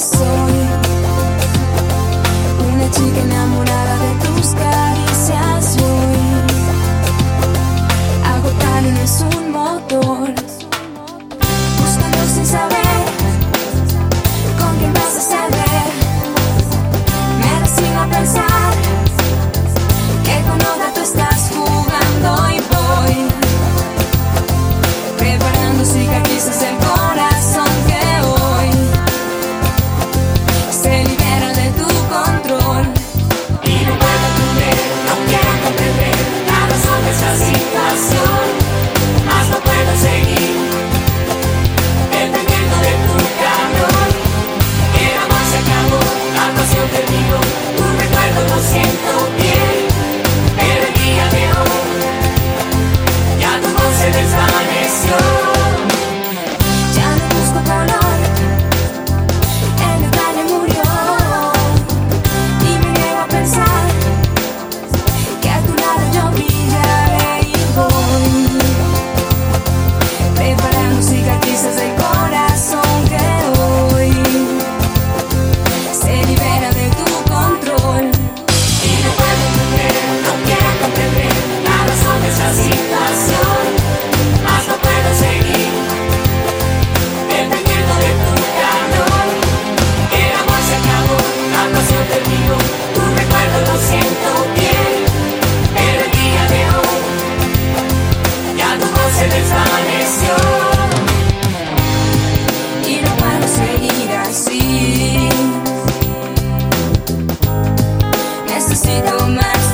soy una chica enamorada de tus caricias. romance.